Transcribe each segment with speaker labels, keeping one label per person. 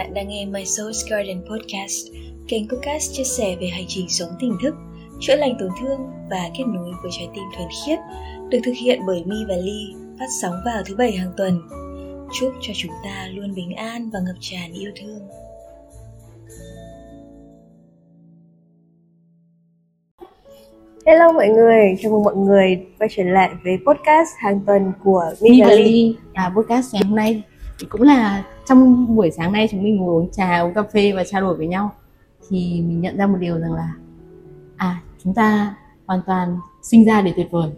Speaker 1: Bạn đang nghe My Soul's Garden Podcast, kênh podcast chia sẻ về hành trình sống tỉnh thức, chữa lành tổn thương và kết nối với trái tim thuần khiết, được thực hiện bởi Mi và Ly, phát sóng vào thứ bảy hàng tuần. Chúc cho chúng ta luôn bình an và ngập tràn yêu thương.
Speaker 2: Hello mọi người, chào mừng mọi người quay trở lại với podcast hàng tuần của Mi và Ly.
Speaker 3: À, podcast ngày hôm nay cũng là trong buổi sáng nay chúng mình ngồi uống trà, uống cà phê và trao đổi với nhau thì mình nhận ra một điều rằng là à chúng ta hoàn toàn sinh ra để tuyệt vời.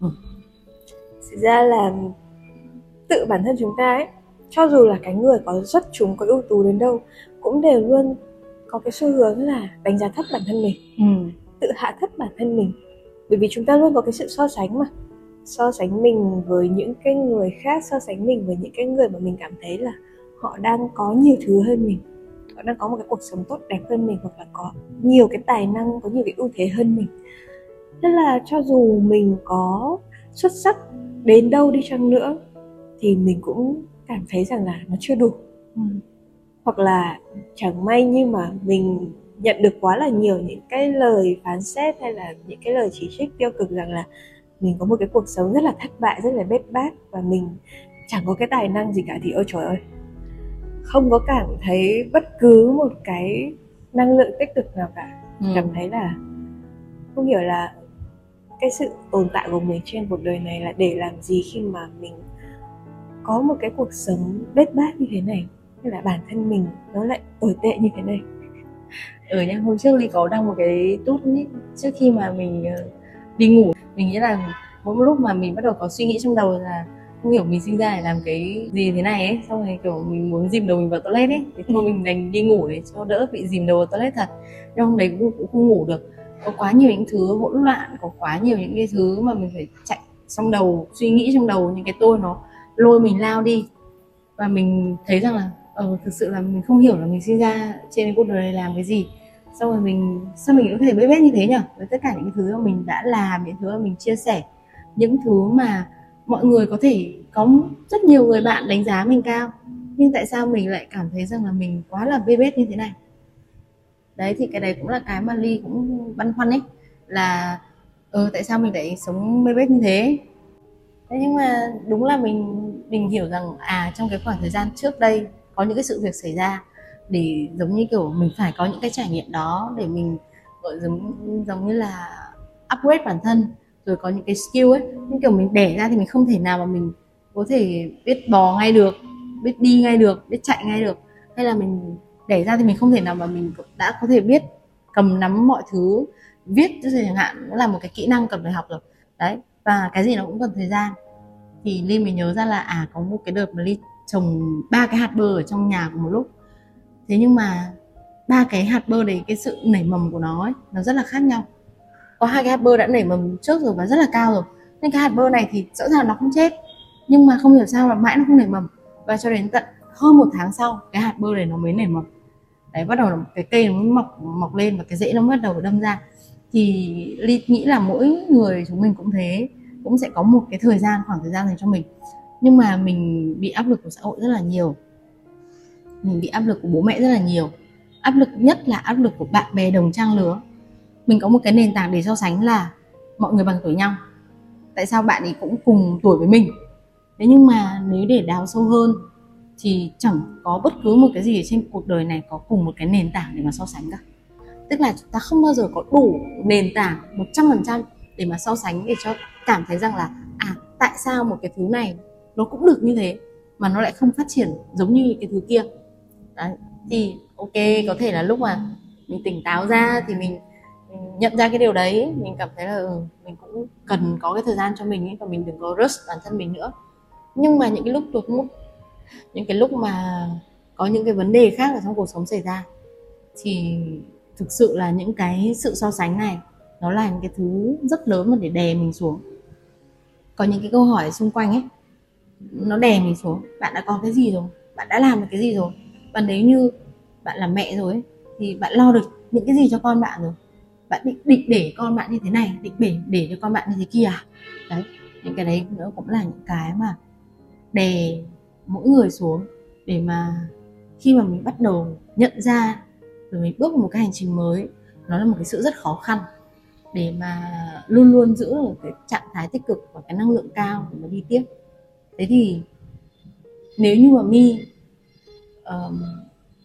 Speaker 3: Ừ.
Speaker 2: Thực ra là tự bản thân chúng ta ấy, cho dù là cái người có xuất chúng có ưu tú đến đâu cũng đều luôn có cái xu hướng là đánh giá thấp bản thân mình.
Speaker 3: Ừ.
Speaker 2: tự hạ thấp bản thân mình bởi vì chúng ta luôn có cái sự so sánh mà so sánh mình với những cái người khác so sánh mình với những cái người mà mình cảm thấy là họ đang có nhiều thứ hơn mình. Họ đang có một cái cuộc sống tốt đẹp hơn mình hoặc là có nhiều cái tài năng có nhiều cái ưu thế hơn mình. Nên là cho dù mình có xuất sắc đến đâu đi chăng nữa thì mình cũng cảm thấy rằng là nó chưa đủ.
Speaker 3: Ừ.
Speaker 2: hoặc là chẳng may nhưng mà mình nhận được quá là nhiều những cái lời phán xét hay là những cái lời chỉ trích tiêu cực rằng là mình có một cái cuộc sống rất là thất bại rất là bết bát và mình chẳng có cái tài năng gì cả thì ôi trời ơi không có cảm thấy bất cứ một cái năng lượng tích cực nào cả.
Speaker 3: Ừ.
Speaker 2: cảm thấy là không hiểu là cái sự tồn tại của mình trên cuộc đời này là để làm gì khi mà mình có một cái cuộc sống bết bát như thế này hay là bản thân mình nó lại tồi tệ như thế này?
Speaker 3: Ở nha hôm trước ly có đăng một cái tút ý, trước khi mà mình ờ, đi ngủ mình nghĩ là mỗi lúc mà mình bắt đầu có suy nghĩ trong đầu là không hiểu mình sinh ra để làm cái gì thế này ấy. Xong rồi kiểu mình muốn dìm đầu mình vào toilet ấy. Thì thôi mình đành đi ngủ để cho đỡ bị dìm đầu vào toilet thật. Nhưng hôm đấy cũng, cũng không ngủ được. Có quá nhiều những thứ hỗn loạn có quá nhiều những cái thứ mà mình phải chạy trong đầu suy nghĩ trong đầu những cái tôi nó lôi mình lao đi. Và mình thấy rằng là ờ thực sự là mình không hiểu là mình sinh ra trên cuộc đời này làm cái gì. Xong rồi mình sao mình có thể bế bết như thế nhở? Với tất cả những thứ mà mình đã làm những thứ mà mình chia sẻ. Những thứ mà mọi người có thể có rất nhiều người bạn đánh giá mình cao, nhưng tại sao mình lại cảm thấy rằng là mình quá là bê bết như thế này? Đấy, thì cái đấy cũng là cái mà ly cũng băn khoăn ấy, là ừ tại sao mình lại sống bê bết như thế? Thế nhưng mà đúng là mình mình hiểu rằng à trong cái khoảng thời gian trước đây có những cái sự việc xảy ra để giống như kiểu mình phải có những cái trải nghiệm đó để mình, gọi giống giống như là upgrade bản thân rồi có những cái skill ấy nhưng kiểu mình đẻ ra thì mình không thể nào mà mình có thể biết bò ngay được biết đi ngay được biết chạy ngay được. Hay là mình đẻ ra thì mình không thể nào mà mình đã có thể biết cầm nắm mọi thứ viết chẳng hạn cũng là một cái kỹ năng cần phải học rồi. Đấy và cái gì nó cũng cần thời gian. Thì ly mới nhớ ra là à có một cái đợt mà ly trồng ba cái hạt bơ ở trong nhà cùng một lúc. Thế nhưng mà ba cái hạt bơ đấy cái sự nảy mầm của nó ấy, nó rất là khác nhau có hai cái hạt bơ đã nảy mầm trước rồi và rất là cao rồi. Nên cái hạt bơ này thì rõ ràng nó không chết, nhưng mà không hiểu sao mà mãi nó không nảy mầm. Và cho đến tận hơn một tháng sau, cái hạt bơ này nó mới nảy mầm. Đấy, bắt đầu là cái cây nó mới mọc mọc lên và cái rễ nó bắt đầu đâm ra. Thì ly nghĩ là mỗi người chúng mình cũng thế, cũng sẽ có một cái thời gian, khoảng thời gian dành cho mình. Nhưng mà mình bị áp lực của xã hội rất là nhiều. Mình bị áp lực của bố mẹ rất là nhiều. Áp lực nhất là áp lực của bạn bè đồng trang lứa mình có một cái nền tảng để so sánh là mọi người bằng tuổi nhau. Tại sao bạn ấy cũng cùng tuổi với mình? Thế nhưng mà nếu để đào sâu hơn thì chẳng có bất cứ một cái gì trên cuộc đời này có cùng một cái nền tảng để mà so sánh cả. Tức là chúng ta không bao giờ có đủ nền tảng 100% để mà so sánh để cho cảm thấy rằng là à tại sao một cái thứ này nó cũng được như thế mà nó lại không phát triển giống như cái thứ kia? Đấy thì ok có thể là lúc mà mình tỉnh táo ra thì mình, mình nhận ra cái điều đấy mình cảm thấy là ừ, mình cũng cần có cái thời gian cho mình ấy, và mình đừng có rush bản thân mình nữa. Nhưng mà những cái lúc tụt mút những cái lúc mà có những cái vấn đề khác ở trong cuộc sống xảy ra thì thực sự là những cái sự so sánh này nó là những cái thứ rất lớn mà để đè mình xuống. Có những cái câu hỏi xung quanh ấy nó đè mình xuống. Bạn đã có cái gì rồi? Bạn đã làm được cái gì rồi? Và nếu như bạn là mẹ rồi ấy, thì bạn lo được những cái gì cho con bạn rồi? Bạn định định để con bạn như thế này định để để cho con bạn như thế kia à? Đấy những cái đấy nữa cũng là những cái mà đè mỗi người xuống để mà khi mà mình bắt đầu nhận ra rồi mình bước vào một cái hành trình mới nó là một cái sự rất khó khăn để mà luôn luôn giữ được cái trạng thái tích cực và cái năng lượng cao để mà đi tiếp. Thế thì nếu như mà mi um,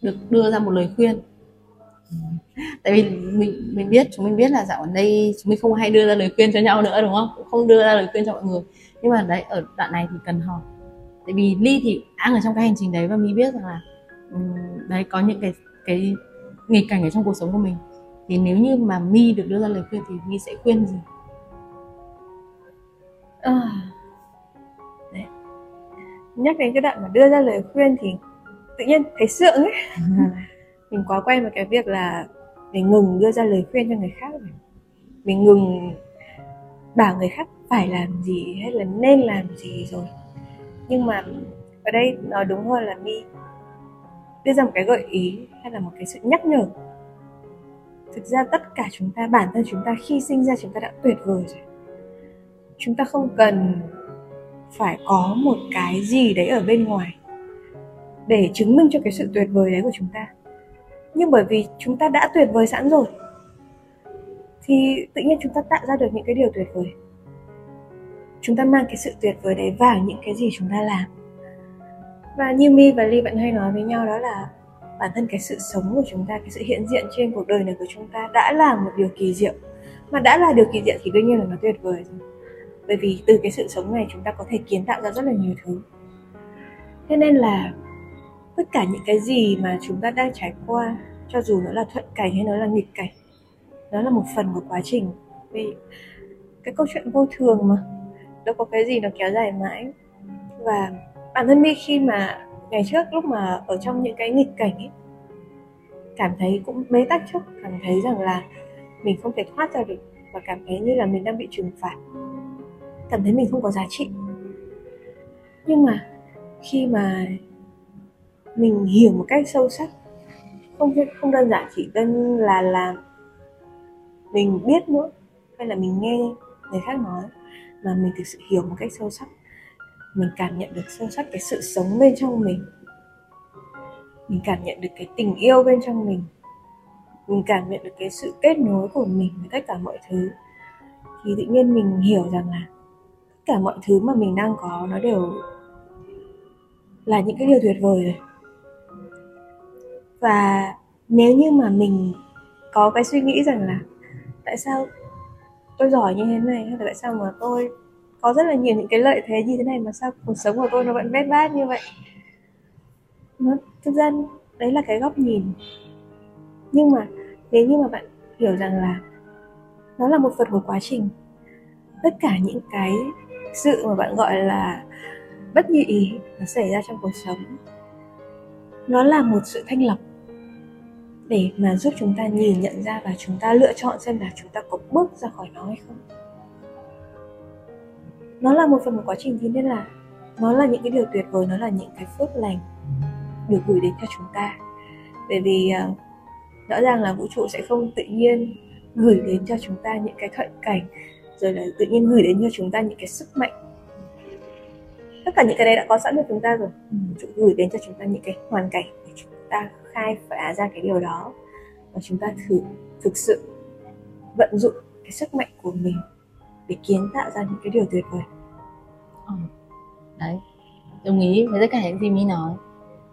Speaker 3: được đưa ra một lời khuyên tại vì mình mình biết chúng mình biết là dạo gần đây chúng mình không hay đưa ra lời khuyên cho nhau nữa đúng không? Cũng không đưa ra lời khuyên cho mọi người. Nhưng mà đấy ở đoạn này thì cần hỏi tại vì ly thì đang ở trong cái hành trình đấy và mi biết rằng là đấy có những cái cái nghịch cảnh ở trong cuộc sống của mình. Thì nếu như mà mi được đưa ra lời khuyên thì mi sẽ khuyên gì?
Speaker 2: À, đấy. nhắc đến cái đoạn mà đưa ra lời khuyên thì tự nhiên thấy sượng ấy mình quá quen với cái việc là mình ngừng đưa ra lời khuyên cho người khác mình ngừng bảo người khác phải làm gì hay là nên làm gì rồi. Nhưng mà ở đây nói đúng hơn là mi đưa ra một cái gợi ý hay là một cái sự nhắc nhở. Thực ra tất cả chúng ta, bản thân chúng ta khi sinh ra chúng ta đã tuyệt vời rồi. Chúng ta không cần phải có một cái gì đấy ở bên ngoài để chứng minh cho cái sự tuyệt vời đấy của chúng ta nhưng bởi vì chúng ta đã tuyệt vời sẵn rồi, thì tự nhiên chúng ta tạo ra được những cái điều tuyệt vời. Chúng ta mang cái sự tuyệt vời đấy vào những cái gì chúng ta làm. Và như mi và ly vẫn hay nói với nhau đó là bản thân cái sự sống của chúng ta, cái sự hiện diện trên cuộc đời này của chúng ta đã là một điều kỳ diệu. Mà đã là điều kỳ diệu thì đương nhiên là nó tuyệt vời rồi. Bởi vì từ cái sự sống này chúng ta có thể kiến tạo ra rất là nhiều thứ. Thế nên là tất cả những cái gì mà chúng ta đang trải qua cho dù nó là thuận cảnh hay nó là nghịch cảnh, nó là một phần của quá trình. Vì cái câu chuyện vô thường mà, đâu có cái gì nó kéo dài mãi. Và bản thân mi khi mà ngày trước lúc mà ở trong những cái nghịch cảnh ấy, cảm thấy cũng bế tắc chút cảm thấy rằng là mình không thể thoát ra được và cảm thấy như là mình đang bị trừng phạt. Cảm thấy mình không có giá trị. Nhưng mà khi mà mình hiểu một cách sâu sắc không không đơn giản chỉ đơn là là mình biết nữa, hay là mình nghe người khác nói, mà mình thực sự hiểu một cách sâu sắc. Mình cảm nhận được sâu sắc cái sự sống bên trong mình. Mình cảm nhận được cái tình yêu bên trong mình. Mình cảm nhận được cái sự kết nối của mình với tất cả mọi thứ. Thì tự nhiên mình hiểu rằng là tất cả mọi thứ mà mình đang có nó đều là những cái điều tuyệt vời rồi và nếu như mà mình có cái suy nghĩ rằng là tại sao tôi giỏi như thế này, hay là tại sao mà tôi có rất là nhiều những cái lợi thế như thế này mà sao cuộc sống của tôi nó vẫn bết bát như vậy? Nó, thực ra đấy là cái góc nhìn. Nhưng mà nếu như mà bạn hiểu rằng là nó là một phần của quá trình, tất cả những cái sự mà bạn gọi là bất như ý nó xảy ra trong cuộc sống, nó là một sự thanh lọc để mà giúp chúng ta nhìn nhận ra và chúng ta lựa chọn xem là chúng ta có bước ra khỏi nó hay không. Nó là một phần của quá trình thế nên là nó là những cái điều tuyệt vời nó là những cái phước lành được gửi đến cho chúng ta. Bởi vì uh, rõ ràng là vũ trụ sẽ không tự nhiên gửi đến cho chúng ta những cái thuận cảnh rồi là tự nhiên gửi đến cho chúng ta những cái sức mạnh. Tất cả những cái đấy đã có sẵn cho chúng ta rồi. Vũ trụ gửi đến cho chúng ta những cái hoàn cảnh để chúng ta khai phá ra cái điều đó. Và chúng ta thử thực sự vận dụng cái sức mạnh của mình để kiến tạo ra những cái điều tuyệt vời.
Speaker 3: Ừ. đấy đồng ý với tất cả những gì mi nói.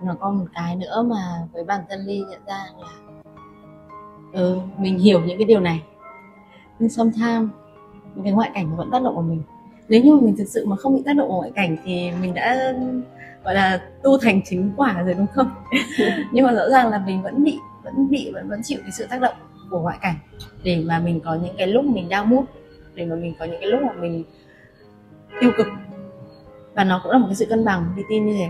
Speaker 3: Nó có một cái nữa mà với bản thân ly nhận ra là ừ, mình hiểu những cái điều này. Nhưng sometimes những cái ngoại cảnh nó vẫn tác động vào mình. Nếu như mà mình thực sự mà không bị tác động vào ngoại cảnh thì mình đã gọi là tu thành chính quả rồi đúng không? Nhưng mà rõ ràng là mình vẫn bị vẫn bị vẫn vẫn chịu cái sự tác động của ngoại cảnh để mà mình có những cái lúc mình đau mút để mà mình có những cái lúc mà mình tiêu cực. Và nó cũng là một cái sự cân bằng đi tin như thế.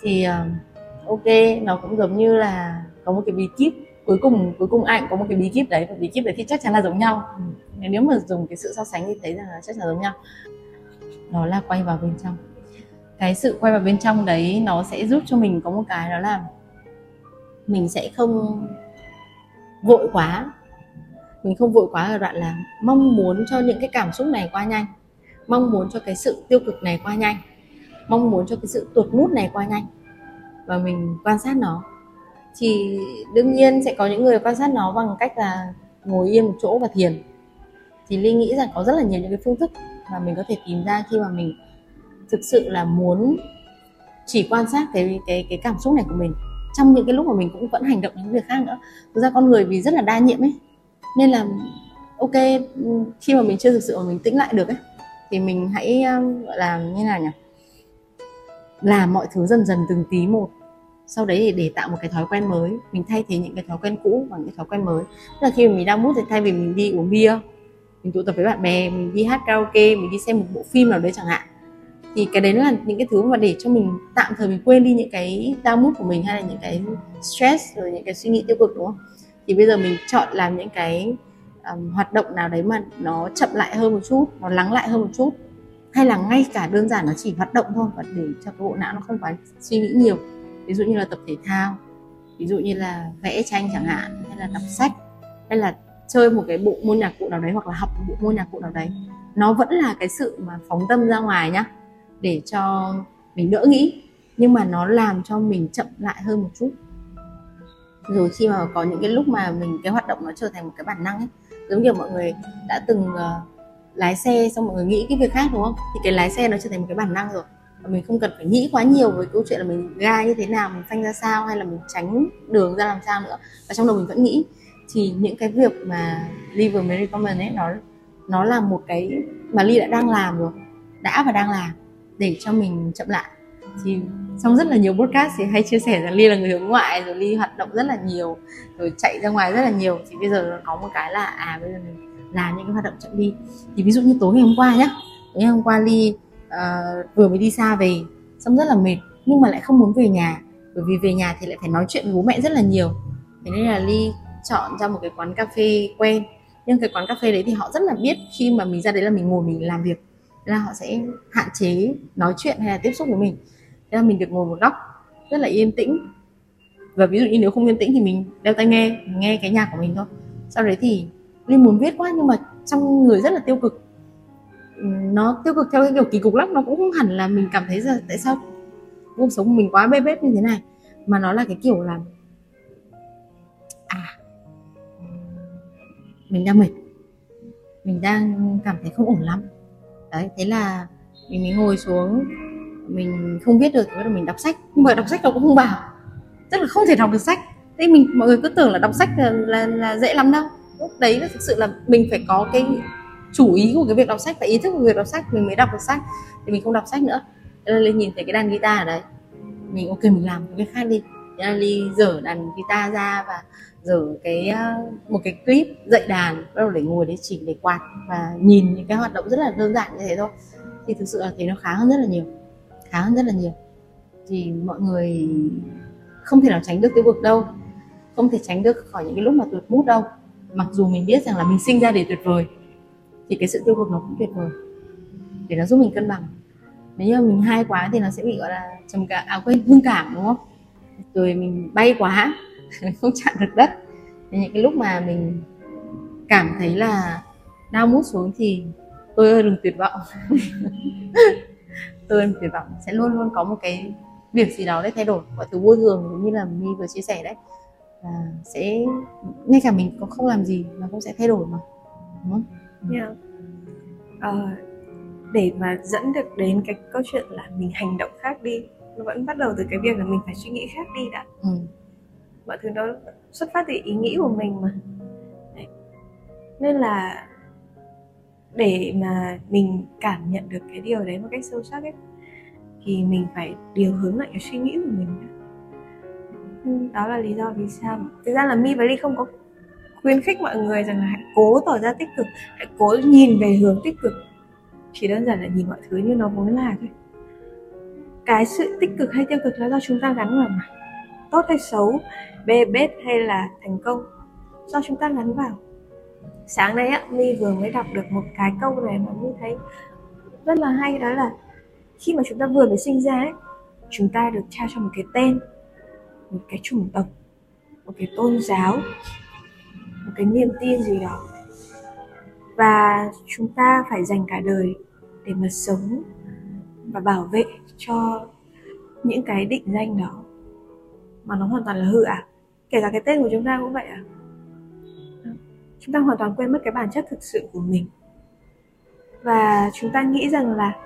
Speaker 3: Thì uh, ok nó cũng giống như là có một cái bí kíp cuối cùng cuối cùng ai cũng có một cái bí kíp đấy. Và bí kíp đấy thì chắc chắn là giống nhau. Ừ. nếu mà dùng cái sự so sánh thì thấy rằng là chắc chắn giống nhau. Đó là quay vào bên trong cái sự quay vào bên trong đấy nó sẽ giúp cho mình có một cái đó là mình sẽ không vội quá. Mình không vội quá ở đoạn là mong muốn cho những cái cảm xúc này qua nhanh, mong muốn cho cái sự tiêu cực này qua nhanh, mong muốn cho cái sự tuột mút này qua nhanh và mình quan sát nó. Thì đương nhiên sẽ có những người quan sát nó bằng cách là ngồi yên một chỗ và thiền. Thì ly nghĩ rằng có rất là nhiều những cái phương thức mà mình có thể tìm ra khi mà mình thực sự là muốn chỉ quan sát cái cái cái cảm xúc này của mình. Trong những cái lúc mà mình cũng vẫn hành động những việc khác nữa. Thực ra con người vì rất là đa nhiệm ấy, nên là, ok, khi mà mình chưa thực sự mà mình tĩnh lại được ấy, thì mình hãy ờ, gọi là như nào nhỉ? Làm mọi thứ dần dần từng tí một. Sau đấy thì để tạo một cái thói quen mới. Mình thay thế những cái thói quen cũ bằng những thói quen mới. Tức là khi mà mình đang mút thì thay vì mình đi uống bia, mình tụ tập với bạn bè, mình đi hát karaoke, mình đi xem một bộ phim nào đấy chẳng hạn thì cái đấy là những cái thứ mà để cho mình tạm thời mình quên đi những cái down mood của mình hay là những cái stress rồi những cái suy nghĩ tiêu cực đúng không? Thì bây giờ mình chọn làm những cái um, hoạt động nào đấy mà nó chậm lại hơn một chút nó lắng lại hơn một chút. Hay là ngay cả đơn giản nó chỉ hoạt động thôi và để cho cái bộ não nó không quá suy nghĩ nhiều. Ví dụ như là tập thể thao ví dụ như là vẽ tranh chẳng hạn hay là đọc sách hay là chơi một cái bộ môn nhạc cụ nào đấy hoặc là học một bộ môn nhạc cụ nào đấy. Nó vẫn là cái sự mà phóng tâm ra ngoài nhá để cho mình đỡ nghĩ nhưng mà nó làm cho mình chậm lại hơn một chút. Rồi khi mà có những cái lúc mà mình cái hoạt động nó trở thành một cái bản năng ấy giống như mọi người đã từng uh, lái xe xong mọi người nghĩ cái việc khác đúng không? Thì cái lái xe nó trở thành một cái bản năng rồi. Và mình không cần phải nghĩ quá nhiều với câu chuyện là mình ga như thế nào mình phanh ra sao hay là mình tránh đường ra làm sao nữa. Và trong đầu mình vẫn nghĩ. Thì những cái việc mà Lee vừa mới recommend ấy nó nó là một cái mà Lee đã đang làm rồi đã và đang làm để cho mình chậm lại. Thì trong rất là nhiều podcast thì hay chia sẻ rằng Ly là người hướng ngoại rồi Ly hoạt động rất là nhiều rồi chạy ra ngoài rất là nhiều. Thì bây giờ nó có một cái là à bây giờ mình làm những cái hoạt động chậm đi. Thì ví dụ như tối ngày hôm qua nhá tối ngày hôm qua Ly uh, vừa mới đi xa về xong rất là mệt nhưng mà lại không muốn về nhà. Bởi vì về nhà thì lại phải nói chuyện với bố mẹ rất là nhiều. Thế nên là Ly chọn ra một cái quán cà phê quen. Nhưng cái quán cà phê đấy thì họ rất là biết khi mà mình ra đấy là mình ngồi mình làm việc là họ sẽ hạn chế nói chuyện hay là tiếp xúc với mình. Thế là mình được ngồi một góc rất là yên tĩnh. Và ví dụ như nếu không yên tĩnh thì mình đeo tai nghe, mình nghe cái nhạc của mình thôi. Sau đấy thì linh muốn viết quá nhưng mà trong người rất là tiêu cực. Nó tiêu cực theo cái kiểu kỳ cục lắm, nó cũng không hẳn là mình cảm thấy là tại sao cuộc sống của mình quá bê bết như thế này, mà nó là cái kiểu là à mình đang mệt, mình đang cảm thấy không ổn lắm đấy thế là mình mới ngồi xuống. Mình không viết được thì bắt đầu mình đọc sách. Nhưng mà đọc sách nó cũng không bảo. Tức là không thể đọc được sách. Thế mình mọi người cứ tưởng là đọc sách là, là, là dễ lắm đâu. Lúc đấy là thực sự là mình phải có cái chủ ý của cái việc đọc sách và ý thức của việc đọc sách. Mình mới đọc được sách. Thì mình không đọc sách nữa. Thế là lên nhìn thấy cái đàn guitar ở đấy. Mình ok mình làm cái khác đi. Thế là ly dở đàn guitar ra và dở cái à, một cái clip dạy đàn, bắt đầu để ngồi để chỉnh, để quạt và nhìn những cái hoạt động rất là đơn giản như thế thôi. Thì thực sự là thấy nó khá hơn rất là nhiều, khá hơn rất là nhiều. Thì mọi người không thể nào tránh được tiêu cực đâu, không thể tránh được khỏi những cái lúc mà tuyệt mút đâu. Mặc dù mình biết rằng là mình sinh ra để tuyệt vời, thì cái sự tiêu cực nó cũng tuyệt vời, để nó giúp mình cân bằng. Nếu như mình hay quá thì nó sẽ bị, gọi là, trầm cảm à quên hưng cảm, đúng không? Rồi mình bay quá không chạm được đất. Thì những cái lúc mà mình cảm thấy là đau mút xuống thì tôi ơi đừng tuyệt vọng. Tôi tuyệt vọng. Sẽ luôn luôn có một cái việc gì đó để thay đổi. Mọi thứ vô thường giống như là mi vừa chia sẻ đấy. Và sẽ ngay cả mình có không làm gì nó cũng sẽ thay đổi mà. Đúng không?
Speaker 2: Yeah. Uh, để mà dẫn được đến cái câu chuyện là mình hành động khác đi nó vẫn bắt đầu từ cái việc là mình phải suy nghĩ khác đi đã. Ừ mọi thứ nó xuất phát từ ý nghĩ của mình mà. Đấy. nên là để mà mình cảm nhận được cái điều đấy một cách sâu sắc ấy, thì mình phải điều hướng lại cái suy nghĩ của mình ừ, đó là lý do vì sao thực ra là mi và ly không có khuyến khích mọi người rằng là hãy cố tỏ ra tích cực, hãy cố nhìn về hướng tích cực. Chỉ đơn giản là nhìn mọi thứ như nó vốn là thôi. Cái sự tích cực hay tiêu cực là do chúng ta gắn vào mà tốt hay xấu, bê bết hay là thành công? Do chúng ta gắn vào. Sáng nay á mi vừa mới đọc được một cái câu này mà mi thấy rất là hay, đó là khi mà chúng ta vừa mới sinh ra ấy, chúng ta được trao cho một cái tên, một cái chủng tộc, một cái tôn giáo, một cái niềm tin gì đó. Và chúng ta phải dành cả đời để mà sống và bảo vệ cho những cái định danh đó mà nó hoàn toàn là hư ảo. Kể cả cái tên của chúng ta cũng vậy à chúng ta hoàn toàn quên mất cái bản chất thực sự của mình. Và chúng ta nghĩ rằng là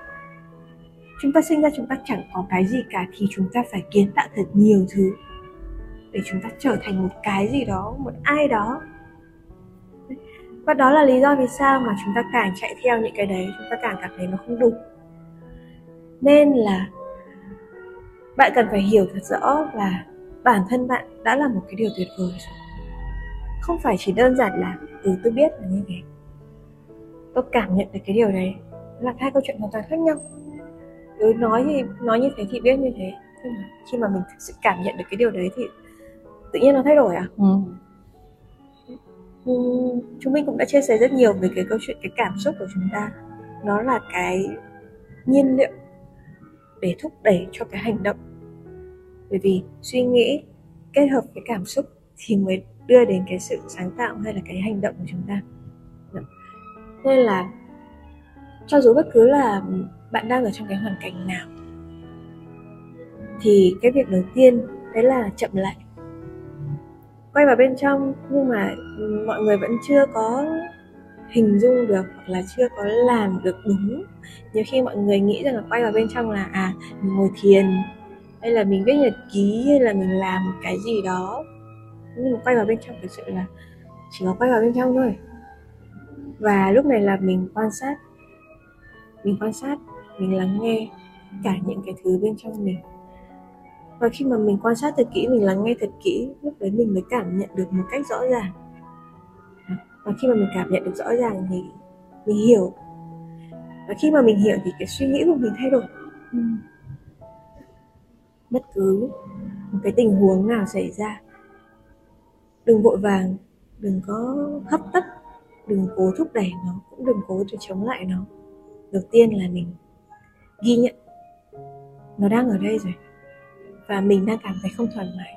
Speaker 2: chúng ta sinh ra chúng ta chẳng có cái gì cả thì chúng ta phải kiến tạo thật nhiều thứ để chúng ta trở thành một cái gì đó, một ai đó. Và đó là lý do vì sao mà chúng ta càng chạy theo những cái đấy, chúng ta càng cảm thấy nó không đủ nên là bạn cần phải hiểu thật rõ là bản thân bạn đã là một cái điều tuyệt vời rồi. Không phải chỉ đơn giản là ừ tôi biết là như thế. Tôi cảm nhận được cái điều đấy là hai câu chuyện hoàn toàn khác nhau. Cứ nói thì nói như thế thì biết như thế nhưng mà khi mà mình thực sự cảm nhận được cái điều đấy thì tự nhiên nó thay đổi à? Ừ. Ừ, chúng mình cũng đã chia sẻ rất nhiều về cái câu chuyện cái cảm xúc của chúng ta. Nó là cái nhiên liệu để thúc đẩy cho cái hành động bởi vì suy nghĩ kết hợp với cảm xúc thì mới đưa đến cái sự sáng tạo hay là cái hành động của chúng ta. Dạ. Nên là cho dù bất cứ là bạn đang ở trong cái hoàn cảnh nào, thì cái việc đầu tiên đấy là chậm lại. Quay vào bên trong, nhưng mà mọi người vẫn chưa có hình dung được hoặc là chưa có làm được đúng. Nhiều khi mọi người nghĩ rằng là quay vào bên trong là à mình ngồi thiền hay là mình viết nhật ký hay là mình làm một cái gì đó. Nhưng mà quay vào bên trong thực sự là chỉ có quay vào bên trong thôi. Và lúc này là mình quan sát. Mình quan sát, mình lắng nghe cả những cái thứ bên trong mình. Và khi mà mình quan sát thật kỹ, mình lắng nghe thật kỹ, lúc đấy mình mới cảm nhận được một cách rõ ràng. Và khi mà mình cảm nhận được rõ ràng thì mình hiểu. Và khi mà mình hiểu thì cái suy nghĩ của mình thay đổi. Ừ bất cứ một cái tình huống nào xảy ra, đừng vội vàng, đừng có hấp tấp, đừng cố thúc đẩy nó, cũng đừng cố để chống lại nó. Đầu tiên là mình ghi nhận nó đang ở đây rồi, và mình đang cảm thấy không thoải mái,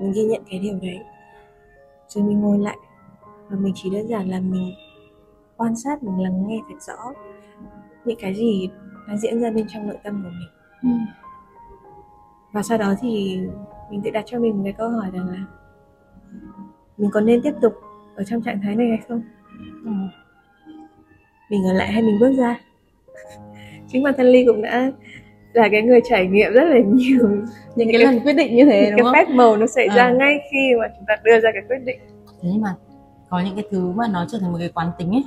Speaker 2: mình ghi nhận cái điều đấy, rồi mình ngồi lại. Và mình chỉ đơn giản là mình quan sát, mình lắng nghe thật rõ những cái gì đang diễn ra bên trong nội tâm của mình. Ừ và sau đó thì mình tự đặt cho mình một cái câu hỏi rằng là mình có nên tiếp tục ở trong trạng thái này hay không? Ừ. mình ở lại hay mình bước ra? Chính bản thân ly cũng đã là cái người trải nghiệm rất là nhiều
Speaker 3: những cái, cái lần quyết định như thế đúng
Speaker 2: cái phép màu nó xảy à. ra ngay khi mà chúng ta đưa ra cái quyết định.
Speaker 3: Thế nhưng mà có những cái thứ mà nó trở thành một cái quán tính ấy.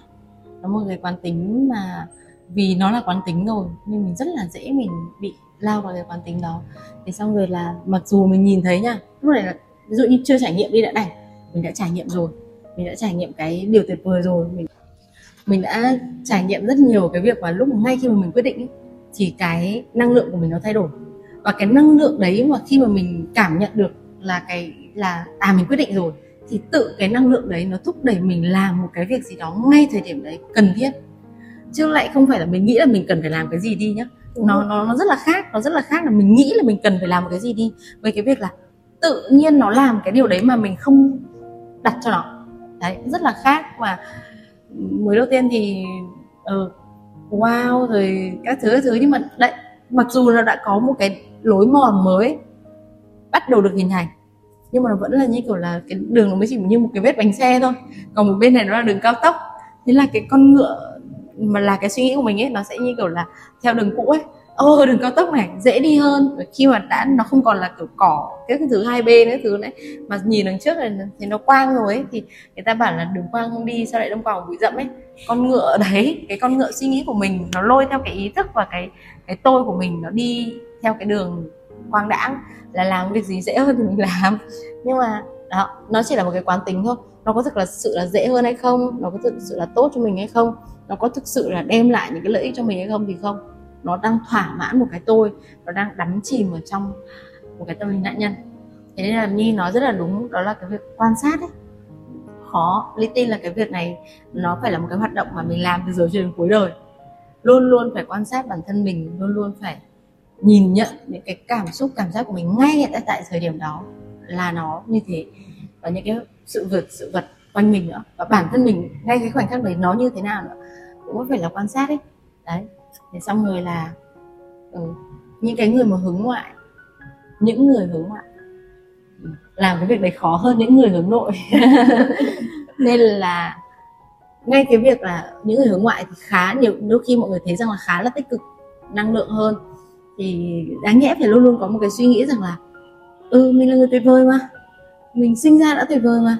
Speaker 3: Nó một cái quán tính mà vì nó là quán tính rồi nên mình rất là dễ mình bị lao vào cái quán tính đó. Thế xong rồi là mặc dù mình nhìn thấy nha lúc này là ví dụ như chưa trải nghiệm đi đã đành mình đã trải nghiệm rồi mình đã trải nghiệm cái điều tuyệt vời rồi mình mình đã trải nghiệm rất nhiều cái việc mà lúc ngay khi mà mình quyết định ấy, thì cái năng lượng của mình nó thay đổi. Và cái năng lượng đấy mà khi mà mình cảm nhận được là cái là à mình quyết định rồi thì tự cái năng lượng đấy nó thúc đẩy mình làm một cái việc gì đó ngay thời điểm đấy cần thiết. Chứ lại không phải là mình nghĩ là mình cần phải làm cái gì đi nhá nó nó nó rất là khác nó rất là khác là mình nghĩ là mình cần phải làm một cái gì đi. Với cái việc là tự nhiên nó làm cái điều đấy mà mình không đặt cho nó. Đấy rất là khác và mới đầu tiên thì uh, wow rồi các thứ các thứ. Nhưng mà đấy mặc dù nó đã có một cái lối mòn mới bắt đầu được hình thành nhưng mà nó vẫn là như kiểu là cái đường nó mới chỉ như một cái vết bánh xe thôi. Còn một bên này nó là đường cao tốc. Thế là cái con ngựa mà là cái suy nghĩ của mình ấy, nó sẽ như kiểu là theo đường cũ ấy. Ô đường cao tốc này, dễ đi hơn. Khi mà đã, nó không còn là kiểu cỏ, cái thứ hai bên cái thứ này. Mà nhìn đằng trước này thì nó quang rồi ấy, thì người ta bảo là đường quang không đi, sao lại đâm vào bụi rậm ấy. Con ngựa đấy, cái con ngựa suy nghĩ của mình, nó lôi theo cái ý thức và cái cái tôi của mình, nó đi theo cái đường quang đãng là làm việc gì dễ hơn thì mình làm. Nhưng mà đó, nó chỉ là một cái quán tính thôi. Nó có thực là sự là dễ hơn hay không? Nó có thực sự là tốt cho mình hay không? Nó có thực sự là đem lại những cái lợi ích cho mình hay không thì không. Nó đang thỏa mãn một cái tôi, nó đang đắm chìm ở trong một cái tâm lý nạn nhân. Thế nên là nhi nói rất là đúng, đó là cái việc quan sát ấy. Khó lý tin là cái việc này nó phải là một cái hoạt động mà mình làm từ giờ cho đến cuối đời. Luôn luôn phải quan sát bản thân mình, luôn luôn phải nhìn nhận những cái cảm xúc, cảm giác của mình ngay tại tại thời điểm đó là nó như thế. Và những cái sự vật sự vật quanh mình nữa. Và bản thân mình ngay cái khoảnh khắc đấy nó như thế nào nữa cũng phải là quan sát ấy đấy. Để xong rồi là ừ, những cái người mà hướng ngoại những người hướng ngoại ừ, làm cái việc đấy khó hơn những người hướng nội. Nên là ngay cái việc là những người hướng ngoại thì khá nhiều đôi khi mọi người thấy rằng là khá là tích cực năng lượng hơn. Thì đáng nhẽ phải luôn luôn có một cái suy nghĩ rằng là ừ mình là người tuyệt vời mà. Mình sinh ra đã tuyệt vời mà.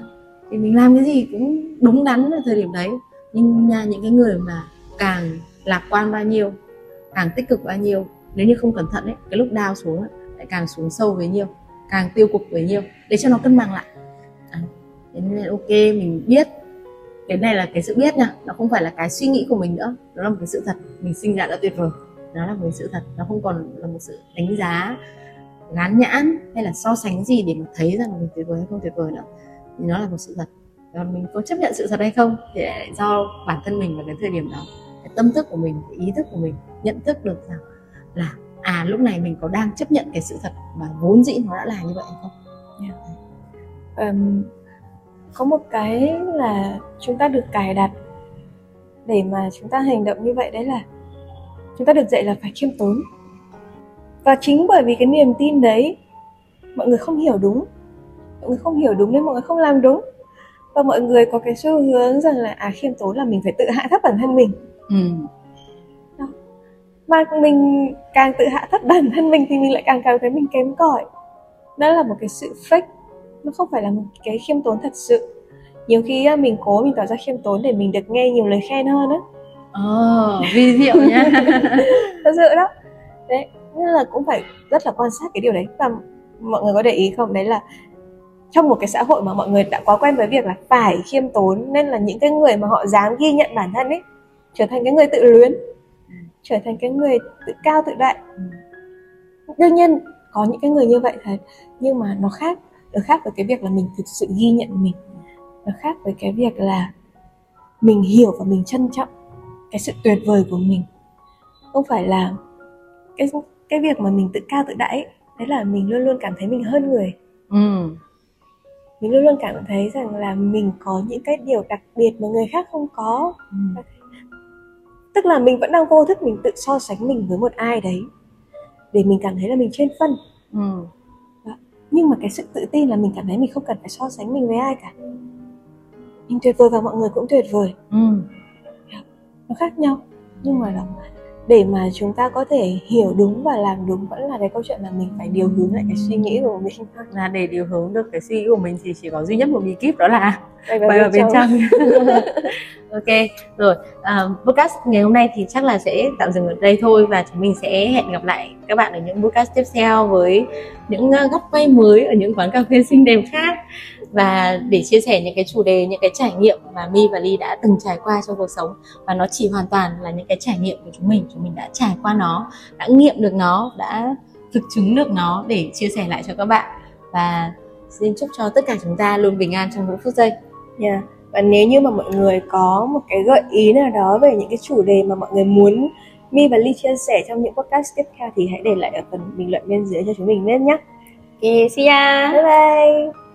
Speaker 3: Thì mình làm cái gì cũng đúng đắn ở thời điểm đấy. Nhưng nha những cái người mà càng lạc quan bao nhiêu càng tích cực bao nhiêu nếu như không cẩn thận ấy cái lúc đau xuống ấy, lại càng xuống sâu với nhiều càng tiêu cực với nhiều để cho nó cân bằng lại. À, thế nên ok mình biết. Cái này là cái sự biết nha nó không phải là cái suy nghĩ của mình nữa. Nó là một cái sự thật. Mình sinh ra đã tuyệt vời. Nó là một cái sự thật nó không còn là một sự đánh giá ngán nhãn hay là so sánh gì để mà thấy rằng mình tuyệt vời hay không tuyệt vời nữa. Thì nó là một sự thật. Còn mình có chấp nhận sự thật hay không thì lại do bản thân mình vào cái thời điểm đó. Cái tâm thức của mình cái ý thức của mình nhận thức được rằng là à lúc này mình có đang chấp nhận cái sự thật mà vốn dĩ nó đã là như vậy hay không? Dạ.
Speaker 2: Yeah. um, có một cái là chúng ta được cài đặt để mà chúng ta hành động như vậy đấy là chúng ta được dạy là phải khiêm tốn và chính bởi vì cái niềm tin đấy mọi người không hiểu đúng. Mọi người không hiểu đúng nên mọi người không làm đúng. Và mọi người có cái xu hướng rằng là à khiêm tốn là mình phải tự hạ thấp bản thân mình. Ừ. mà mình càng tự hạ thấp bản thân mình thì mình lại càng cảm thấy mình kém cỏi. Đó là một cái sự fake. Nó không phải là một cái khiêm tốn thật sự. Nhiều khi mình cố mình tỏ ra khiêm tốn để mình được nghe nhiều lời khen hơn á.
Speaker 3: Ờ oh, vi diệu nhá.
Speaker 2: Thật sự đó. Đấy nên là cũng phải rất là quan sát cái điều đấy. Và mọi người có để ý không? Đấy là trong một cái xã hội mà mọi người đã quá quen với việc là phải khiêm tốn, nên là những cái người mà họ dám ghi nhận bản thân ấy, trở thành cái người tự luyến, trở thành cái người tự cao tự đại. Đương nhiên, có những cái người như vậy thật, nhưng mà nó khác nó khác với cái việc là mình thực sự ghi nhận mình. Nó khác với cái việc là mình hiểu và mình trân trọng cái sự tuyệt vời của mình. Không phải là cái cái việc mà mình tự cao tự đại ấy, đấy là mình luôn luôn cảm thấy mình hơn người ừ. mình luôn luôn cảm thấy rằng là mình có những cái điều đặc biệt mà người khác không có ừ. tức là mình vẫn đang vô thức mình tự so sánh mình với một ai đấy để mình cảm thấy là mình trên phân ừ. nhưng mà cái sự tự tin là mình cảm thấy mình không cần phải so sánh mình với ai cả mình tuyệt vời và mọi người cũng tuyệt vời ừ. nó khác nhau nhưng mà là để mà chúng ta có thể hiểu đúng và làm đúng vẫn là cái câu chuyện là mình phải điều hướng lại cái suy nghĩ của mình.
Speaker 3: Là để điều hướng được cái suy nghĩ của mình thì chỉ có duy nhất một bí kíp đó là bay vào bên trong. ok rồi uh, podcast ngày hôm nay thì chắc là sẽ tạm dừng ở đây thôi và chúng mình sẽ hẹn gặp lại các bạn ở những podcast tiếp theo với những góc quay mới ở những quán cà phê xinh đẹp khác và để chia sẻ những cái chủ đề những cái trải nghiệm mà My và Ly đã từng trải qua trong cuộc sống và nó chỉ hoàn toàn là những cái trải nghiệm của chúng mình chúng mình đã trải qua nó đã nghiệm được nó đã thực chứng được nó để chia sẻ lại cho các bạn và xin chúc cho tất cả chúng ta luôn bình an trong mỗi phút giây.
Speaker 2: Yeah. Và nếu như mà mọi người có một cái gợi ý nào đó về những cái chủ đề mà mọi người muốn My và Ly chia sẻ trong những podcast tiếp theo thì hãy để lại ở phần bình luận bên dưới cho chúng mình biết nhé.
Speaker 3: Ok, see ya.
Speaker 2: Bye bye.